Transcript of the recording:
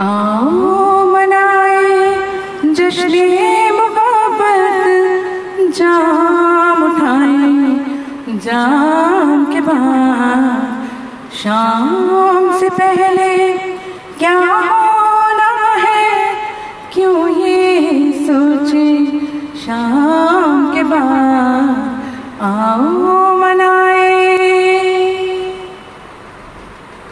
आओ मनाए जश्न मोहब्बत, जाम उठाए, जाम के बाद, शाम से पहले क्या होना है? क्यों ये सोचे शाम के बाद? आओ